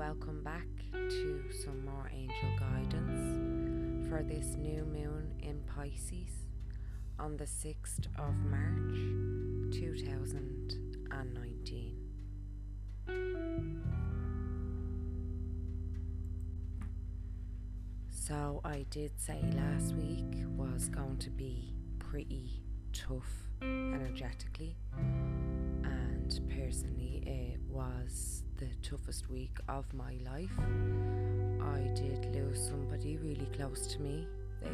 welcome back to some more angel guidance for this new moon in Pisces on the 6th of March 2019. So, I did say last week was going to be pretty tough energetically, and personally, it was the toughest week of my life. I did lose somebody really close to me. They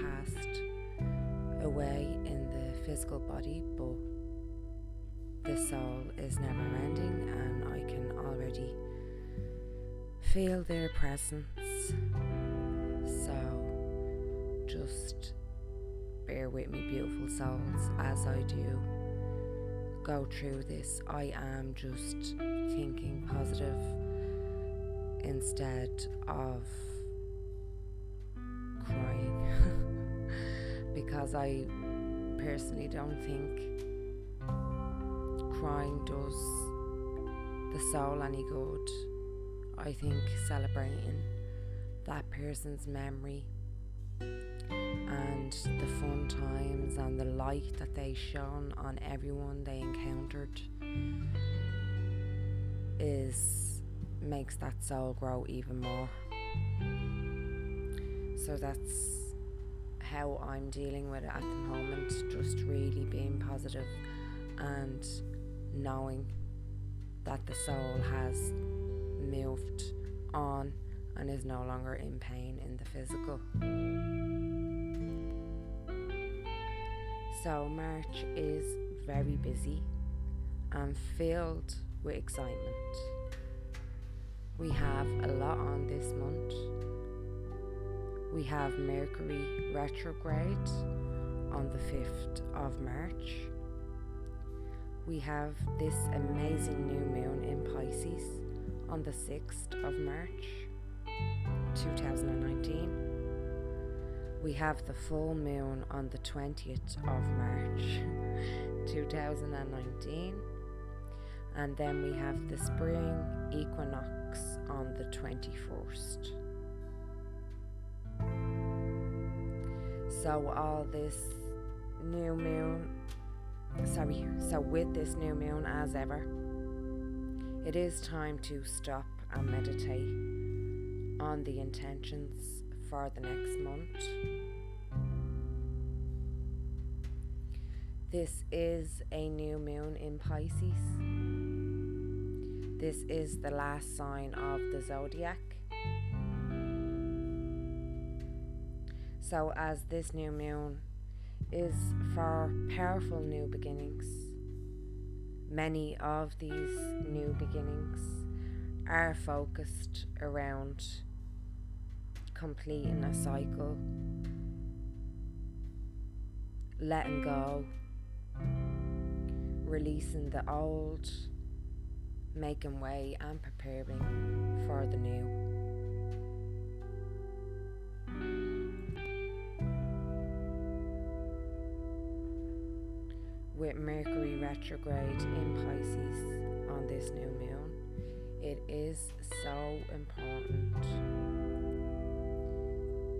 passed away in the physical body, but the soul is never ending, and I can already feel their presence. So just bear with me, beautiful souls, as I do go through this. I am just thinking positive instead of crying because I personally don't think crying does the soul any good. I think celebrating that person's memory and the fun times and the light that they shone on everyone they encountered is makes that soul grow even more. So that's how I'm dealing with it at the moment, just really being positive and knowing that the soul has moved on and is no longer in pain in the physical. So, March is very busy and filled with excitement. We have a lot on this month. We have Mercury retrograde on the 5th of March. We have this amazing new moon in Pisces on the 6th of March 2019 we have the full moon on the 20th of March 2019, and then we have the spring equinox on the 21st. So, all this new moon, sorry, so with this new moon as ever, it is time to stop and meditate on the intentions for the next month. This is a new moon in Pisces. This is the last sign of the zodiac. So, as this new moon is for powerful new beginnings, many of these new beginnings are focused around completing a cycle, letting go, releasing the old, making way and preparing for the new. With Mercury retrograde in Pisces on this new moon, it is so important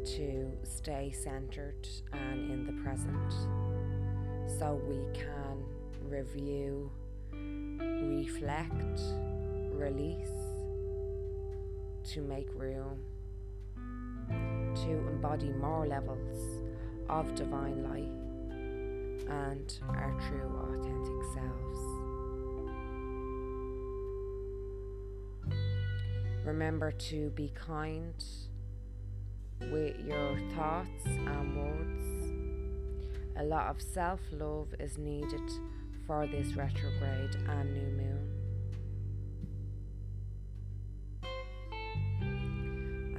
to stay centered and in the present so we can review, reflect, release to make room to embody more levels of divine light and our true authentic selves. Remember to be kind with your thoughts and words. A lot of self love is needed for this retrograde and new moon.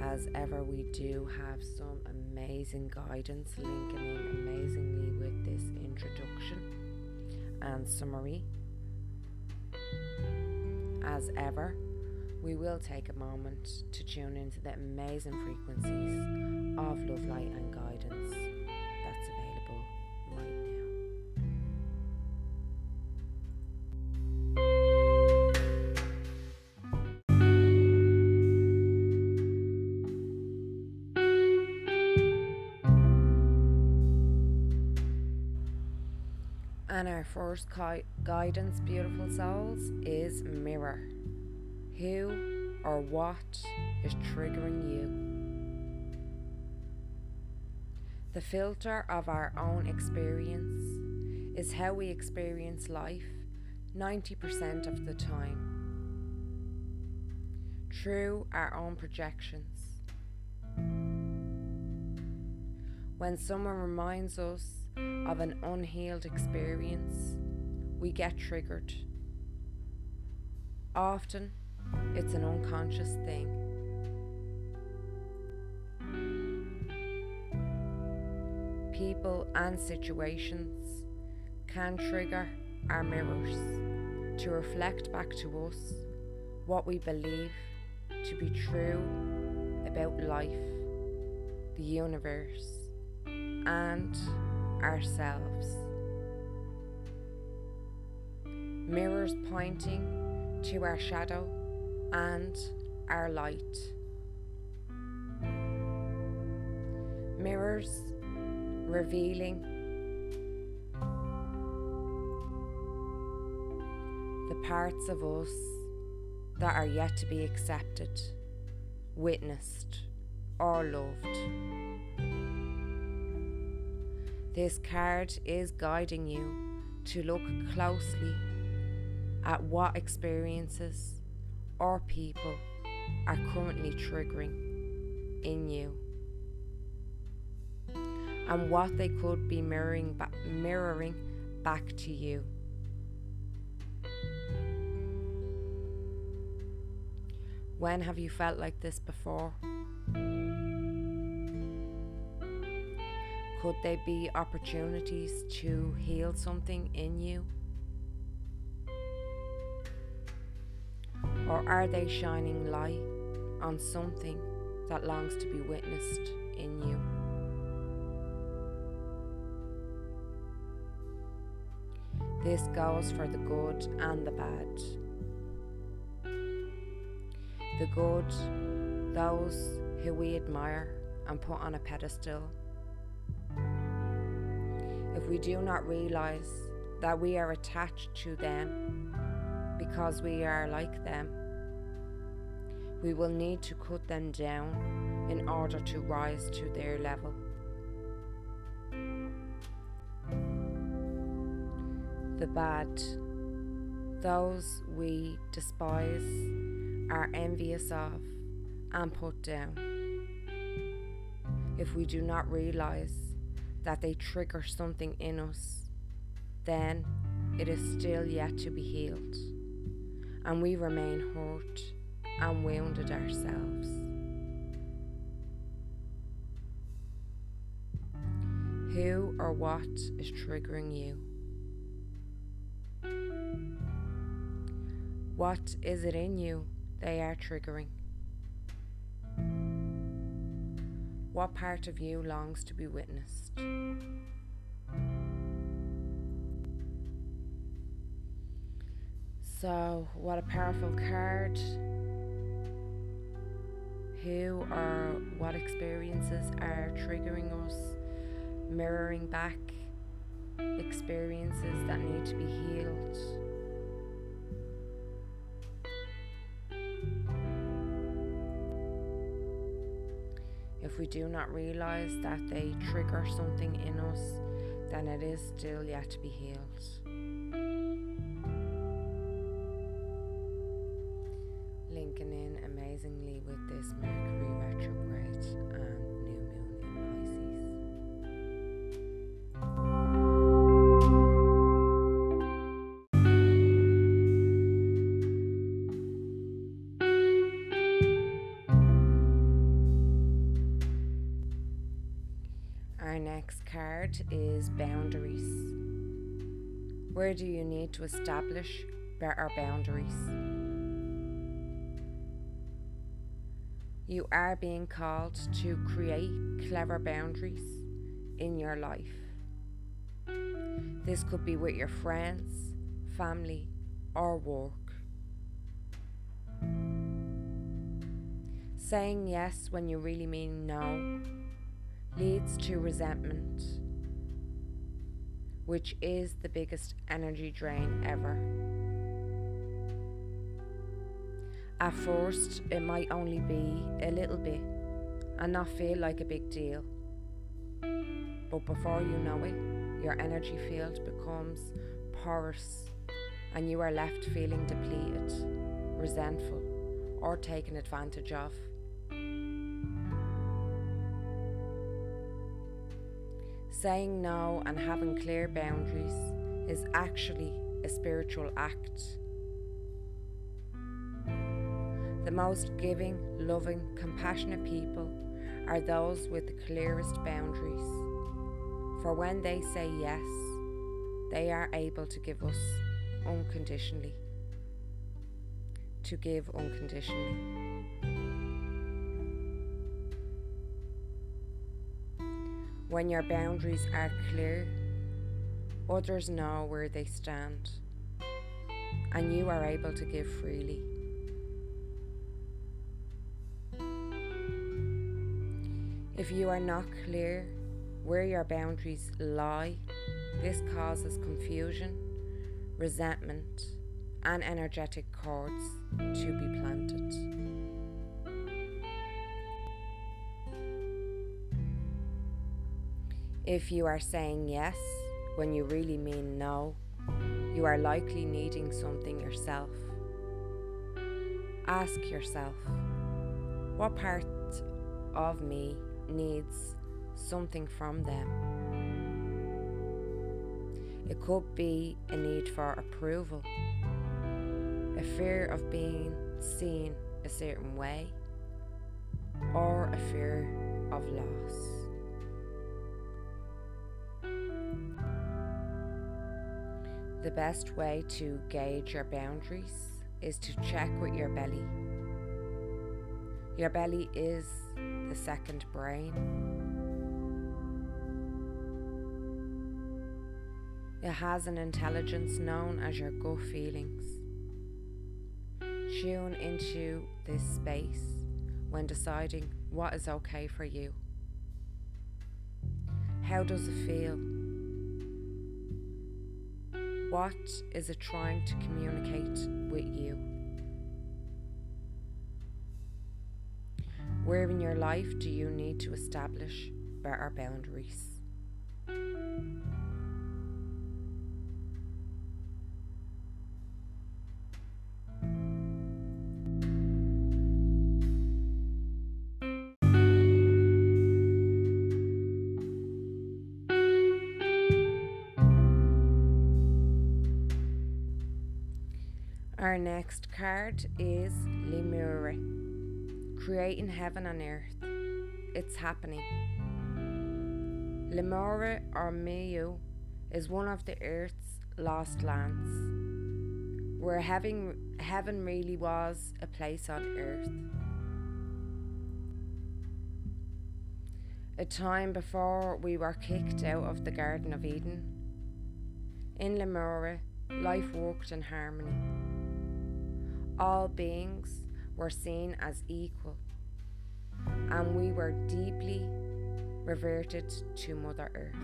As ever, we do have some amazing guidance linking in amazingly with this introduction and summary. As ever, we will take a moment to tune into the amazing frequencies of love, light, and guidance first gui- guidance, beautiful souls, is mirror. Who or what is triggering you? The filter of our own experience is how we experience life 90% of the time through our own projections. When someone reminds us of an unhealed experience, we get triggered. Often, it's an unconscious thing. People and situations can trigger our mirrors to reflect back to us what we believe to be true about life, the universe, and ourselves. Mirrors pointing to our shadow and our light. Mirrors revealing the parts of us that are yet to be accepted, witnessed, or loved. This card is guiding you to look closely at what experiences or people are currently triggering in you and what they could be mirroring, ba- mirroring back to you. When have you felt like this before? Could they be opportunities to heal something in you? Or are they shining light on something that longs to be witnessed in you? This goes for the good and the bad. The good, those who we admire and put on a pedestal. If we do not realize that we are attached to them because we are like them, we will need to cut them down in order to rise to their level. The bad, those we despise, are envious of, and put down. If we do not realize that they trigger something in us, then it is still yet to be healed, and we remain hurt and wounded ourselves. Who or what is triggering you? What is it in you they are triggering? What part of you longs to be witnessed? So, what a powerful card. Who or what experiences are triggering us, mirroring back experiences that need to be healed? If we do not realize that they trigger something in us, then it is still yet to be healed. Linking in amazingly with this Mercury card is boundaries. Where do you need to establish better boundaries? You are being called to create clever boundaries in your life. This could be with your friends, family, or work. Saying yes when you really mean no leads to resentment. Which is the biggest energy drain ever. At first, it might only be a little bit and not feel like a big deal. But before you know it, your energy field becomes porous and you are left feeling depleted, resentful, or taken advantage of. Saying no and having clear boundaries is actually a spiritual act. The most giving, loving, compassionate people are those with the clearest boundaries. For when they say yes, they are able to give us unconditionally. To give unconditionally. When your boundaries are clear, others know where they stand, and you are able to give freely. If you are not clear where your boundaries lie, this causes confusion, resentment, and energetic cords to be planted. If you are saying yes when you really mean no, you are likely needing something yourself. Ask yourself, what part of me needs something from them? It could be a need for approval, a fear of being seen a certain way, or a fear of loss. The best way to gauge your boundaries is to check with your belly. Your belly is the second brain. It has an intelligence known as your gut feelings. Tune into this space when deciding what is okay for you. How does it feel? What is it trying to communicate with you? Where in your life do you need to establish better boundaries? Next card is Lemuria, creating heaven and earth. It's happening. Lemuria or Mu is one of the earth's lost lands, where heaven, heaven really was a place on earth. A time before we were kicked out of the Garden of Eden. In Lemuria, life worked in harmony all beings were seen as equal, and we were deeply reverted to Mother Earth.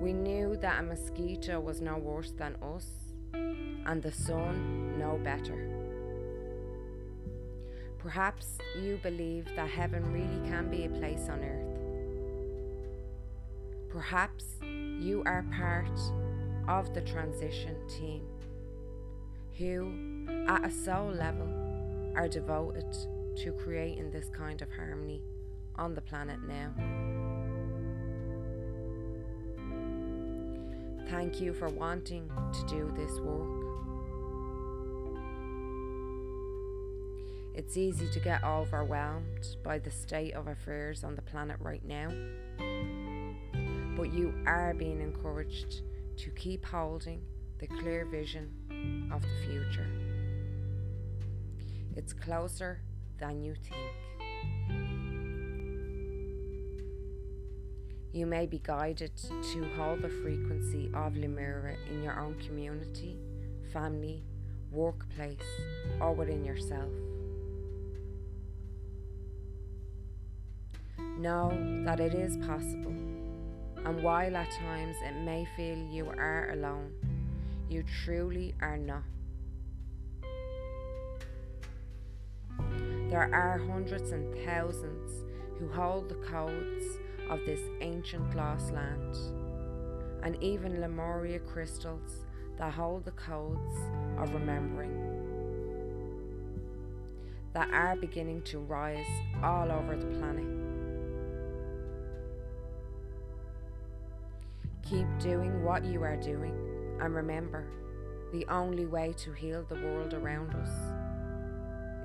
We knew that a mosquito was no worse than us, and the sun no better. Perhaps you believe that heaven really can be a place on earth. Perhaps you are part of the transition team who, at a soul level, are devoted to creating this kind of harmony on the planet now. Thank you for wanting to do this work. It's easy to get overwhelmed by the state of affairs on the planet right now, but you are being encouraged to keep holding the clear vision of the future. It's closer than you think. You may be guided to hold the frequency of Lemuria in your own community, family, workplace, or within yourself. Know that it is possible And while at times it may feel you are alone, you truly are not. There are hundreds and thousands who hold the codes of this ancient lost land, and even Lemuria crystals that hold the codes of remembering that are beginning to rise all over the planet. Keep doing what you are doing, and remember the only way to heal the world around us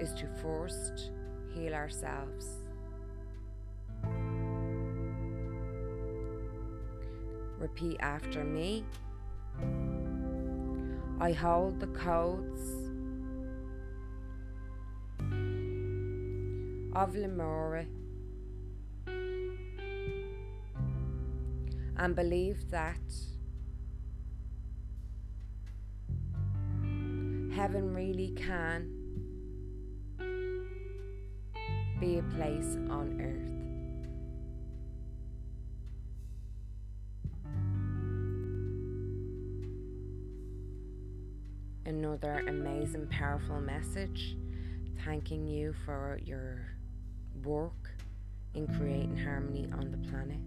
is to first heal ourselves. Repeat after me. I hold the codes of Lemuria and believe that heaven really can be a place on earth. another amazing, powerful message thanking you for your work in creating harmony on the planet.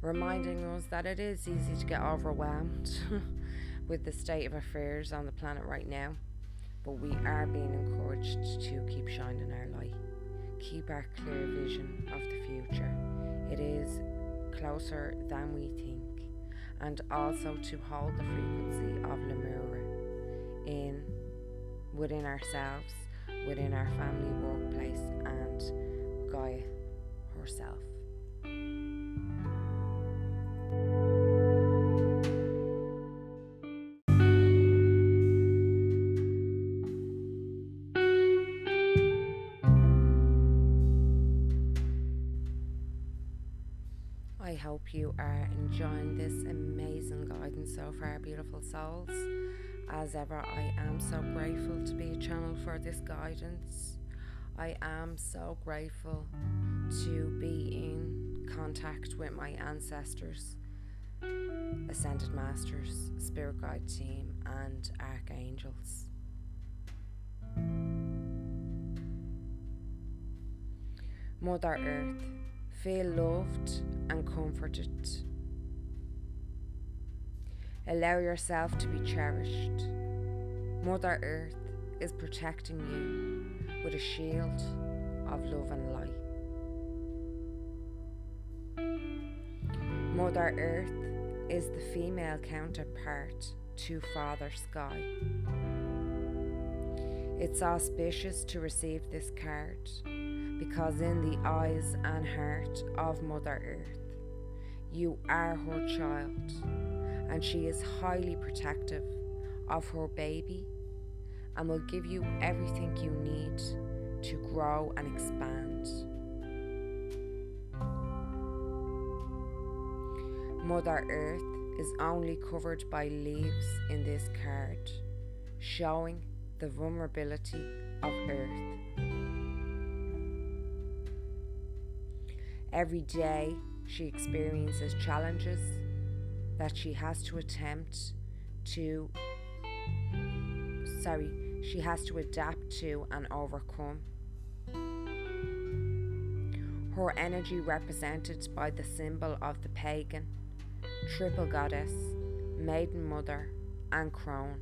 Reminding us that it is easy to get overwhelmed with the state of affairs on the planet right now, but we are being encouraged to keep shining our light, keep our clear vision of the future. It is closer than we think and also to hold the frequency of Lemuria in within ourselves, within our family workplace, and Gaia herself. Enjoying this amazing guidance so far, beautiful souls. As ever, I am so grateful to be a channel for this guidance. I am so grateful to be in contact with my ancestors, Ascended Masters, Spirit Guide Team, and Archangels. Mother Earth Feel loved and comforted. Allow yourself to be cherished. Mother Earth is protecting you with a shield of love and light. Mother Earth is the female counterpart to Father Sky. It's auspicious to receive this card because in the eyes and heart of Mother Earth, you are her child, and she is highly protective of her baby and will give you everything you need to grow and expand. Mother Earth is only covered by leaves in this card, showing the vulnerability of Earth. Every day, she experiences challenges that she has to attempt to, sorry, she has to adapt to and overcome. Her energy, represented by the symbol of the pagan, triple goddess, maiden mother, and crone,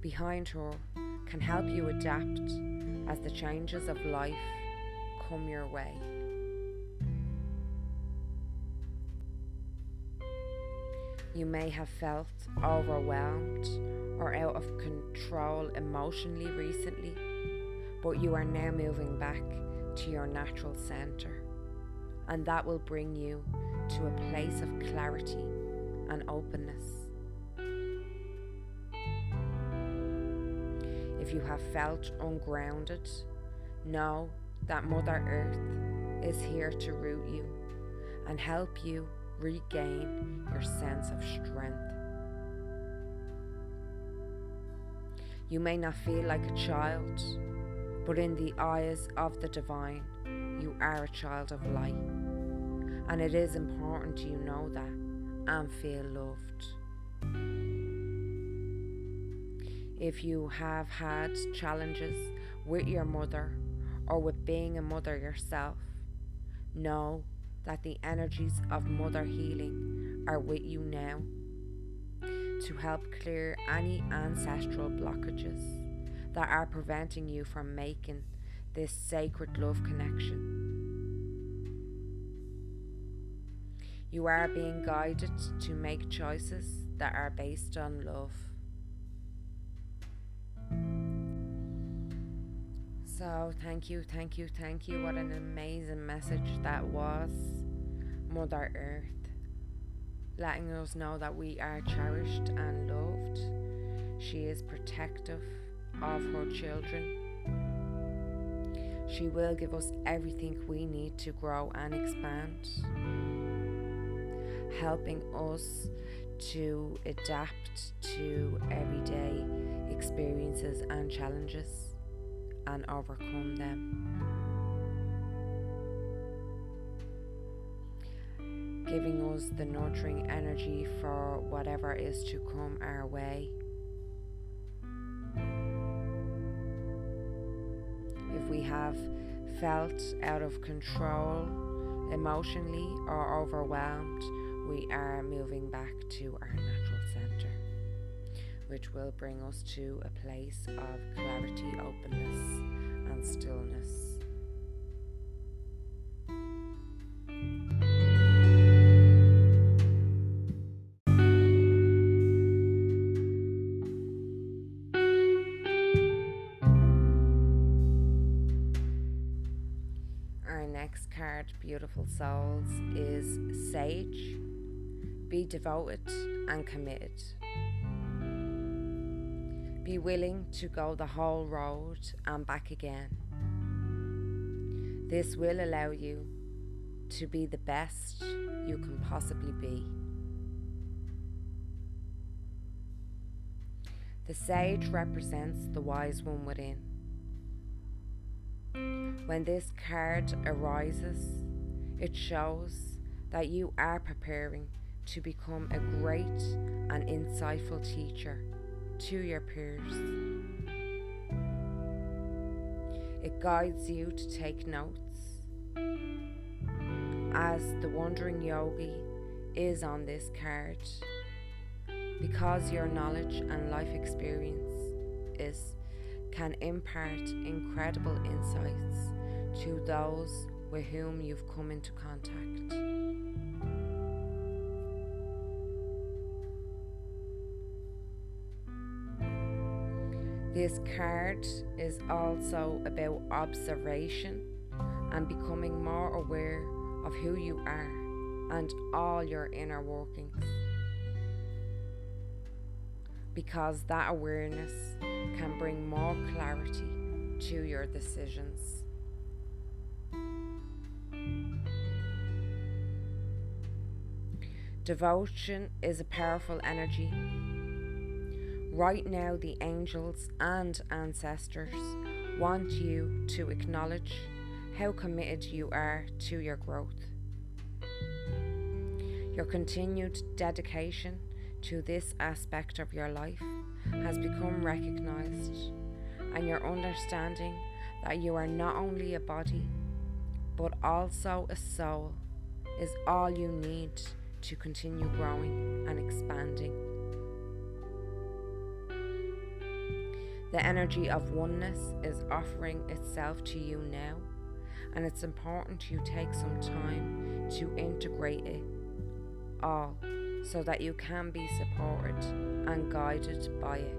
behind her can help you adapt as the changes of life come your way. You may have felt overwhelmed or out of control emotionally recently, but you are now moving back to your natural center, and that will bring you to a place of clarity and openness. If you have felt ungrounded, know that Mother Earth is here to root you and help you regain your sense of strength. You may not feel like a child, but in the eyes of the divine, you are a child of light. And it is important you know that and feel loved. If you have had challenges with your mother or with being a mother yourself, know that the energies of mother healing are with you now to help clear any ancestral blockages that are preventing you from making this sacred love connection. You are being guided to make choices that are based on love. So, thank you, thank you, thank you. What an amazing message that was, Mother Earth, letting us know that we are cherished and loved. She is protective of her children. She will give us everything we need to grow and expand helping us to adapt to everyday experiences and challenges and overcome them. Giving us the nurturing energy for whatever is to come our way. If we have felt out of control emotionally or overwhelmed, we are moving back to our natural which will bring us to a place of clarity, openness, and stillness. Our next card, Beautiful Souls, is Sage be devoted and committed. Be willing to go the whole road and back again. This will allow you to be the best you can possibly be. The sage represents the wise one within. When this card arises, it shows that you are preparing to become a great and insightful teacher to your peers. It guides you to take notes. As the wandering yogi is on this card, because your knowledge and life experience is can impart incredible insights to those with whom you've come into contact. This card is also about observation and becoming more aware of who you are and all your inner workings. Because that awareness can bring more clarity to your decisions. Devotion is a powerful energy Right now, the angels and ancestors want you to acknowledge how committed you are to your growth. Your continued dedication to this aspect of your life has become recognized, and your understanding that you are not only a body but also a soul is all you need to continue growing and expanding. The energy of oneness is offering itself to you now, and it's important you take some time to integrate it all so that you can be supported and guided by it.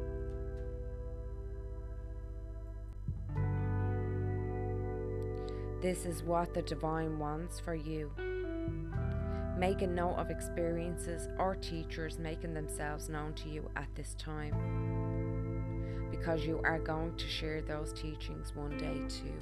This is what the divine wants for you. Make a note of experiences or teachers making themselves known to you at this time because you are going to share those teachings one day too.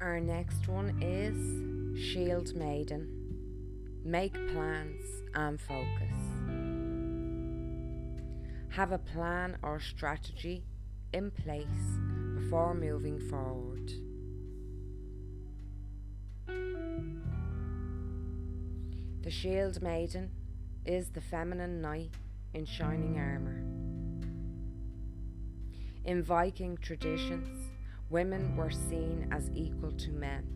Our next one is Shield Maiden. Make plans and focus. Have a plan or strategy in place before moving forward. The Shield Maiden is the feminine knight in shining armour. In Viking traditions, women were seen as equal to men,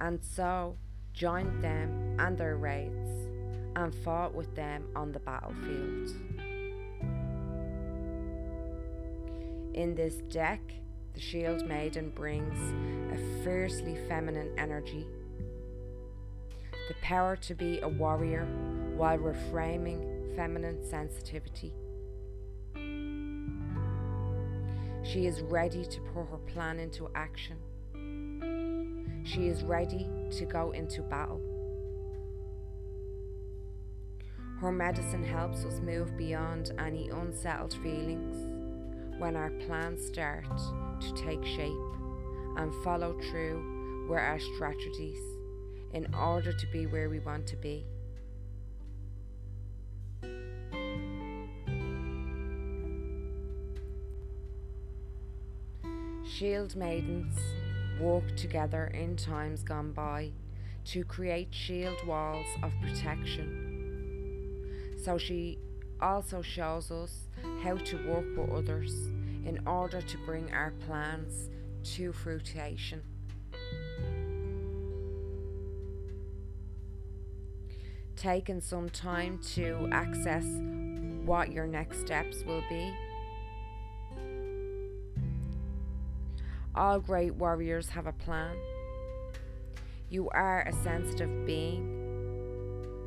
and so joined them and their raids and fought with them on the battlefield. In this deck, the Shield Maiden brings a fiercely feminine energy, the power to be a warrior while reframing feminine sensitivity. She is ready to put her plan into action. She is ready to go into battle. Her medicine helps us move beyond any unsettled feelings when our plans start to take shape and follow through with our strategies in order to be where we want to be. Shield maidens worked together in times gone by to create shield walls of protection. So she also shows us how to work with others in order to bring our plans to fruition. Taking some time to access what your next steps will be. All great warriors have a plan. You are a sensitive being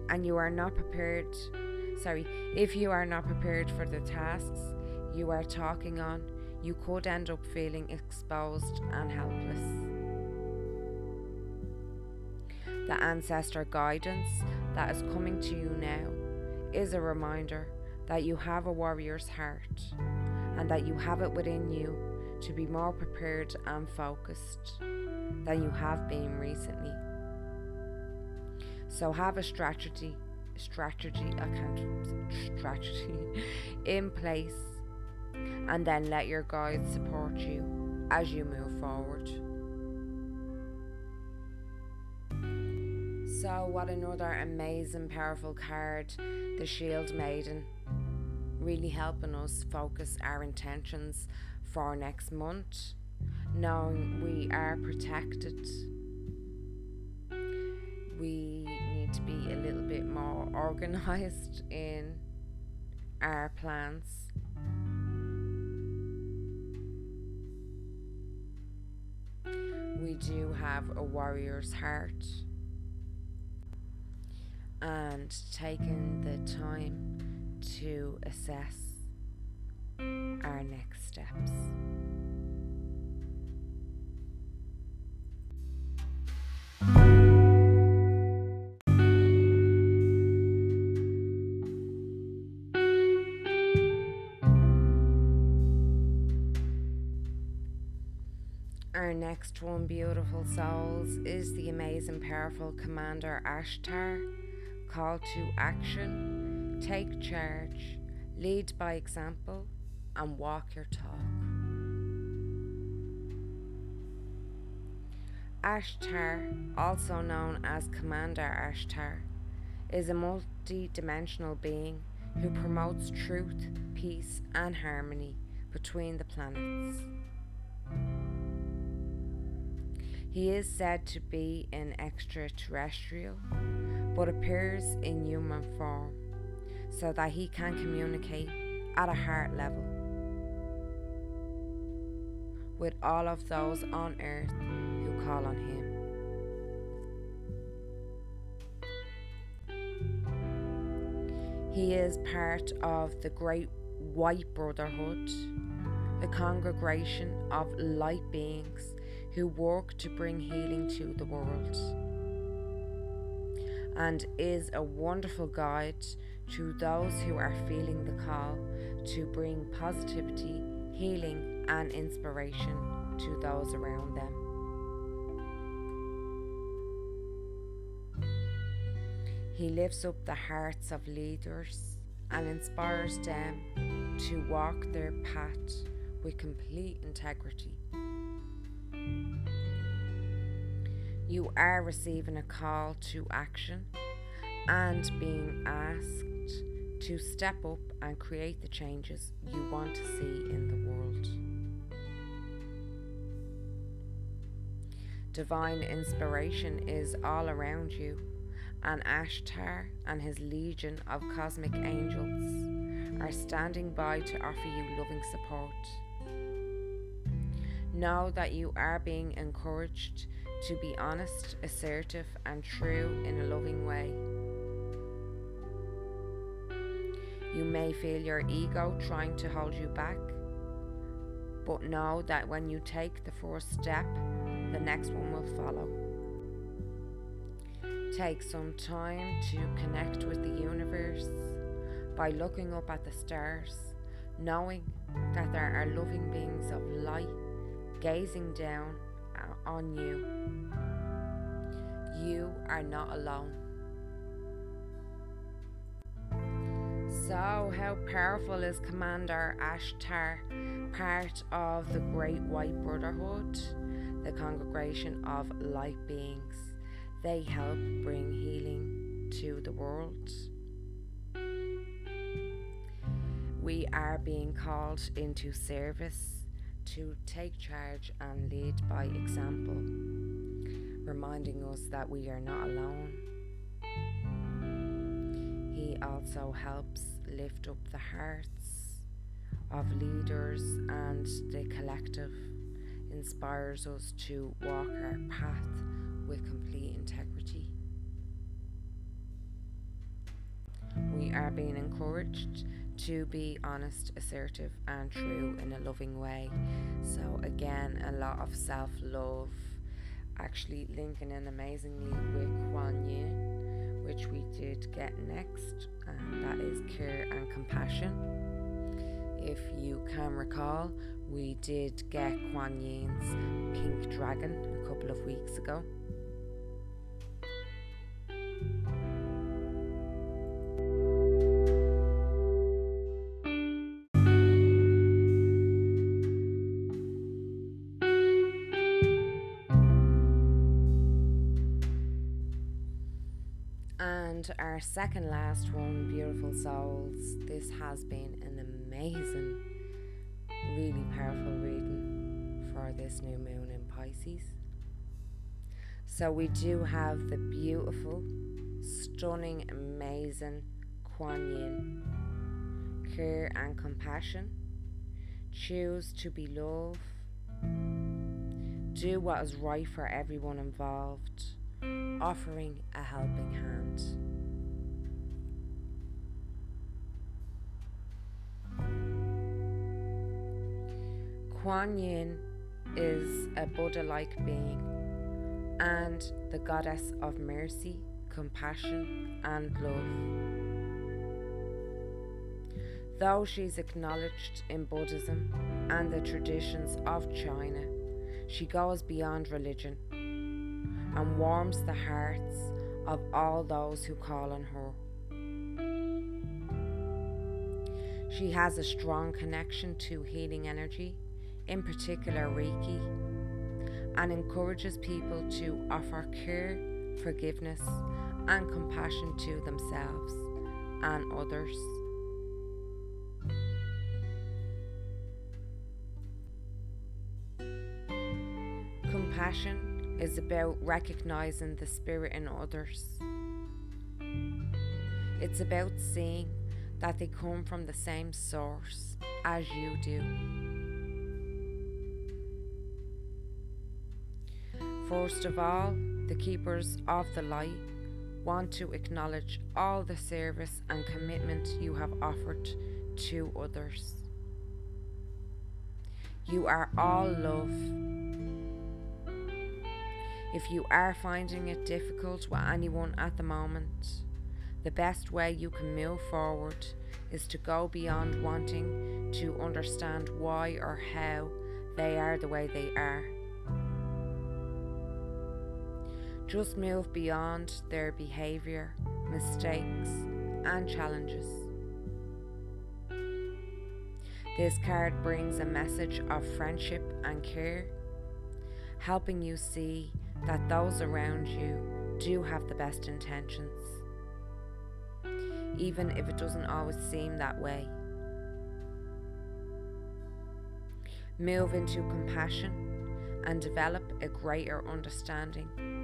and you are not prepared sorry, if you are not prepared for the tasks you are talking on, you could end up feeling exposed and helpless. The ancestor guidance that is coming to you now is a reminder that you have a warrior's heart and that you have it within you to be more prepared and focused than you have been recently. So have a strategy strategy I can't strategy in place and then let your guides support you as you move forward. So, what another amazing, powerful card, the Shield Maiden, really helping us focus our intentions for next month, knowing we are protected. We need to be bit more organized in our plans. We do have a warrior's heart, and taking the time to assess our next steps. Next one, Beautiful Souls, is the amazing, powerful Commander Ashtar. Call to action, take charge, lead by example, and walk your talk. Ashtar, also known as Commander Ashtar, is a multi dimensional being who promotes truth, peace, and harmony between the planets. He is said to be an extraterrestrial, but appears in human form so that he can communicate at a heart level with all of those on earth who call on him. He is part of the Great White Brotherhood, a congregation of light beings who work to bring healing to the world and is a wonderful guide to those who are feeling the call to bring positivity, healing, and inspiration to those around them. He lifts up the hearts of leaders and inspires them to walk their path with complete integrity You are receiving a call to action and being asked to step up and create the changes you want to see in the world. Divine inspiration is all around you, and Ashtar and his legion of cosmic angels are standing by to offer you loving support. Know that you are being encouraged to be honest, assertive, and true in a loving way. You may feel your ego trying to hold you back, but know that when you take the first step, the next one will follow. Take some time to connect with the universe by looking up at the stars, knowing that there are loving beings of light gazing down on you. You are not alone. So, how powerful is Commander Ashtar, part of the Great White Brotherhood, the congregation of light beings? They help bring healing to the world. We are being called into service to take charge and lead by example, reminding us that we are not alone. He also helps lift up the hearts of leaders and the collective, inspires us to walk our path with complete integrity. We are being encouraged to be honest, assertive, and true in a loving way. So, again, a lot of self love, actually linking in amazingly with Kuan Yin, which we did get next, and that is care and compassion. If you can recall, we did get Kuan Yin's pink dragon a couple of weeks ago. Second last one, Beautiful Souls. This has been an amazing, really powerful reading for this new moon in Pisces. So we do have the beautiful, stunning, amazing Kuan Yin. Care and compassion. Choose to be love. Do what is right for everyone involved offering a helping hand. Kuan Yin is a Buddha like being and the goddess of mercy, compassion, and love. Though she's acknowledged in Buddhism and the traditions of China, she goes beyond religion and warms the hearts of all those who call on her. She has a strong connection to healing energy, in particular Reiki, and encourages people to offer care, forgiveness, and compassion to themselves and others. Compassion is about recognizing the spirit in others. It's about seeing that they come from the same source as you do. First of all, the keepers of the light want to acknowledge all the service and commitment you have offered to others. You are all love if you are finding it difficult with anyone at the moment, the best way you can move forward is to go beyond wanting to understand why or how they are the way they are. Just move beyond their behaviour, mistakes, and challenges. This card brings a message of friendship and care, helping you see that those around you do have the best intentions, even if it doesn't always seem that way. Move into compassion and develop a greater understanding.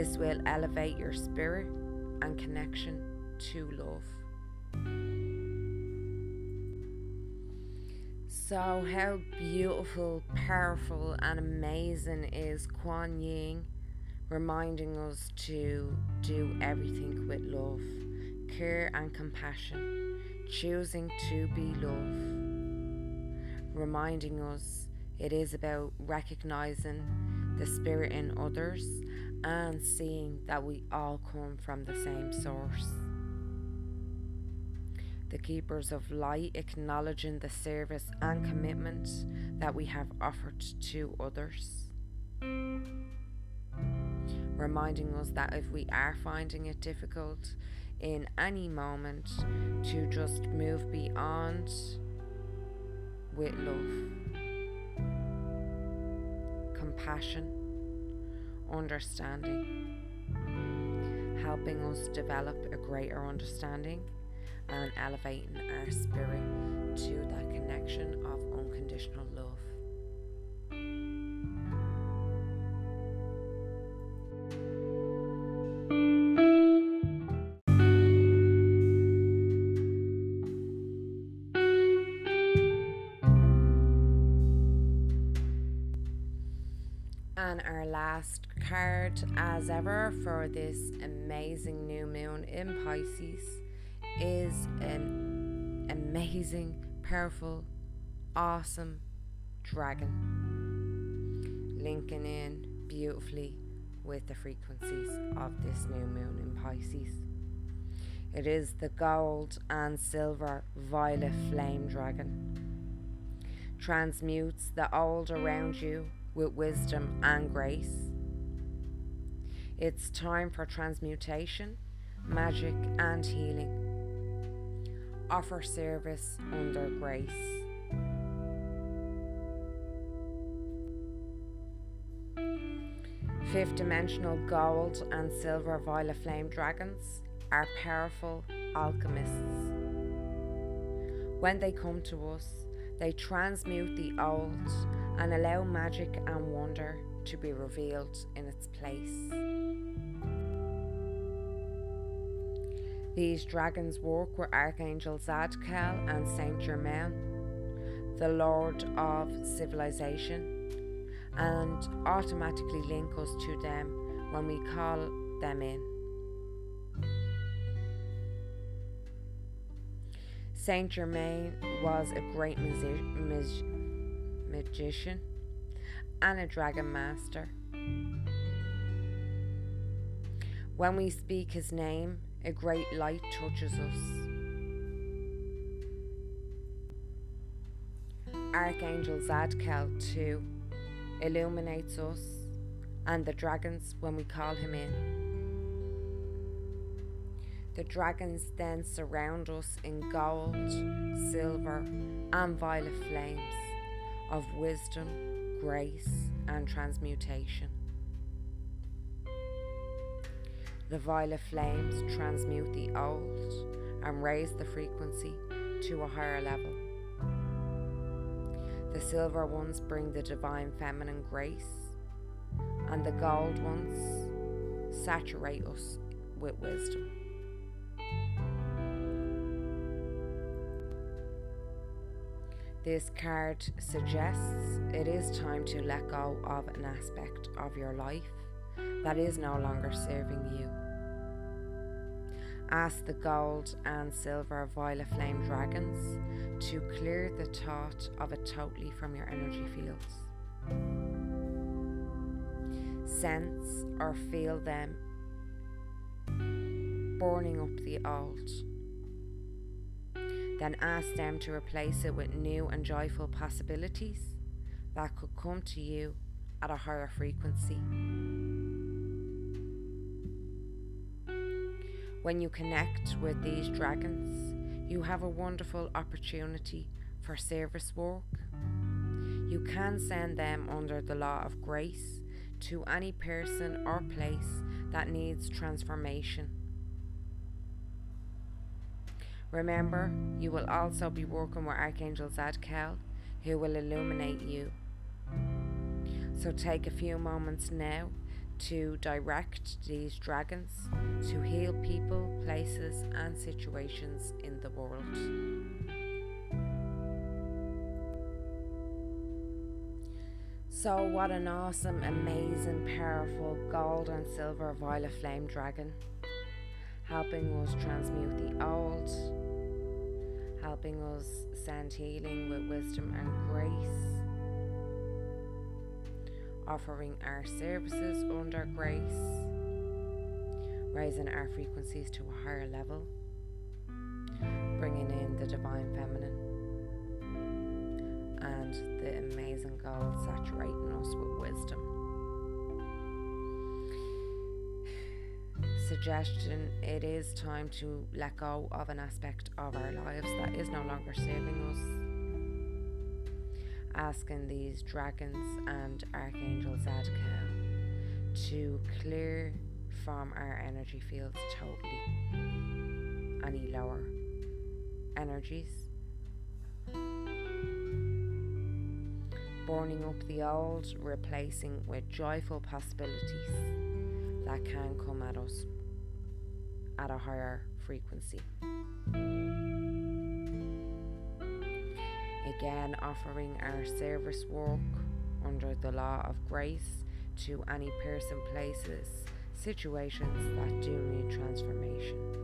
This will elevate your spirit and connection to love. So, how beautiful, powerful, and amazing is Kuan Yin reminding us to do everything with love, care, and compassion, choosing to be love, reminding us it is about recognizing the spirit in others and seeing that we all come from the same source. The keepers of light acknowledging the service and commitment that we have offered to others. Reminding us that if we are finding it difficult in any moment, to just move beyond with love, compassion understanding, helping us develop a greater understanding and elevating our spirit to that connection of unconditional as ever, for this amazing new moon in Pisces is an amazing, powerful, awesome dragon, linking in beautifully with the frequencies of this new moon in Pisces. It is the gold and silver violet flame dragon. Transmutes the old around you with wisdom and grace. It's time for transmutation, magic, and healing. Offer service under grace. Fifth dimensional gold and silver violet flame dragons are powerful alchemists. When they come to us, they transmute the old and allow magic and wonder to be revealed in its place. These dragons work with Archangel Zadkiel and Saint Germain, the Lord of Civilization, and automatically link us to them when we call them in. Saint Germain was a great music magician, and a dragon master. When we speak his name, a great light touches us. Archangel Zadkiel, too, illuminates us and the dragons when we call him in. The dragons then surround us in gold, silver, and violet flames of wisdom, grace, and transmutation. The violet flames transmute the old and raise the frequency to a higher level. The silver ones bring the divine feminine grace, and the gold ones saturate us with wisdom. This card suggests it is time to let go of an aspect of your life that is no longer serving you. Ask the gold and silver violet flame dragons to clear the thought of it totally from your energy fields. Sense or feel them burning up the old then ask them to replace it with new and joyful possibilities that could come to you at a higher frequency. When you connect with these dragons, you have a wonderful opportunity for service work. You can send them under the law of grace to any person or place that needs transformation. Remember, you will also be working with Archangel Zadkiel, who will illuminate you. So take a few moments now to direct these dragons to heal people, places, and situations in the world. So, what an awesome, amazing, powerful gold and silver violet flame dragon, helping us transmute the old, helping us send healing with wisdom and grace, offering our services under grace, raising our frequencies to a higher level, bringing in the divine feminine. And the amazing God saturating us with wisdom. Suggestion it is time to let go of an aspect of our lives that is no longer serving us. Asking these dragons and Archangel Zadkiel to clear from our energy fields totally. Any lower energies. Burning up the old, replacing with joyful possibilities that can come at us at a higher frequency. Again, offering our service work under the law of grace to any person, places, situations that do need transformation.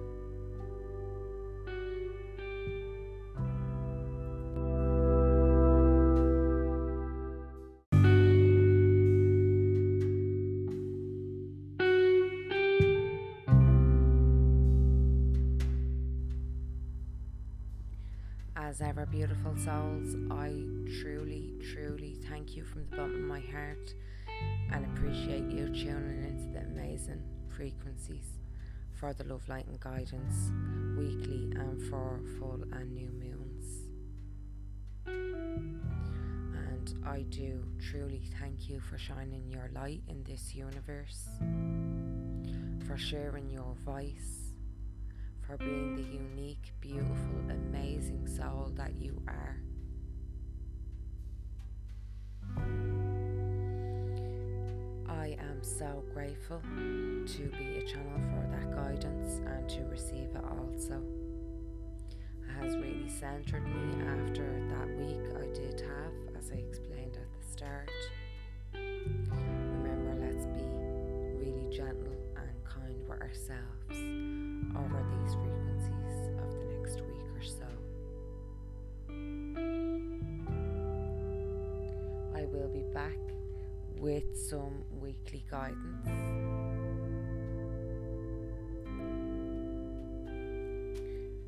Souls, I truly, truly thank you from the bottom of my heart and appreciate you tuning into the amazing frequencies for the love, light, and guidance weekly and for full and new moons. And I do truly thank you for shining your light in this universe, for sharing your voice for being the unique, beautiful, amazing soul that you are. I am so grateful to be a channel for that guidance and to receive it also. It has really centered me after that week I did have, as I explained at the start. With some weekly guidance.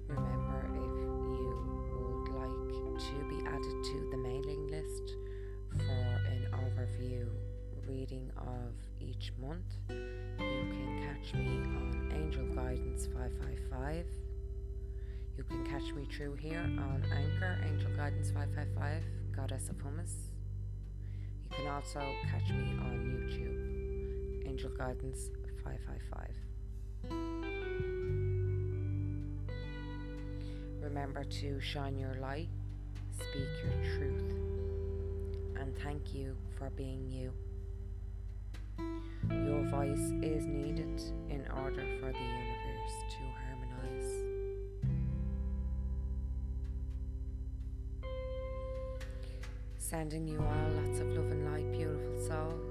Remember, if you would like to be added to the mailing list for an overview reading of each month, you can catch me on Angel Guidance 555. You can catch me through here on Anchor, Angel Guidance 555, Goddess of Hummus. Also catch me on YouTube, Angel Guidance 555. Remember to shine your light, speak your truth, and thank you for being you. Your voice is needed in order for the universe to Sending you all lots of love and light, beautiful souls.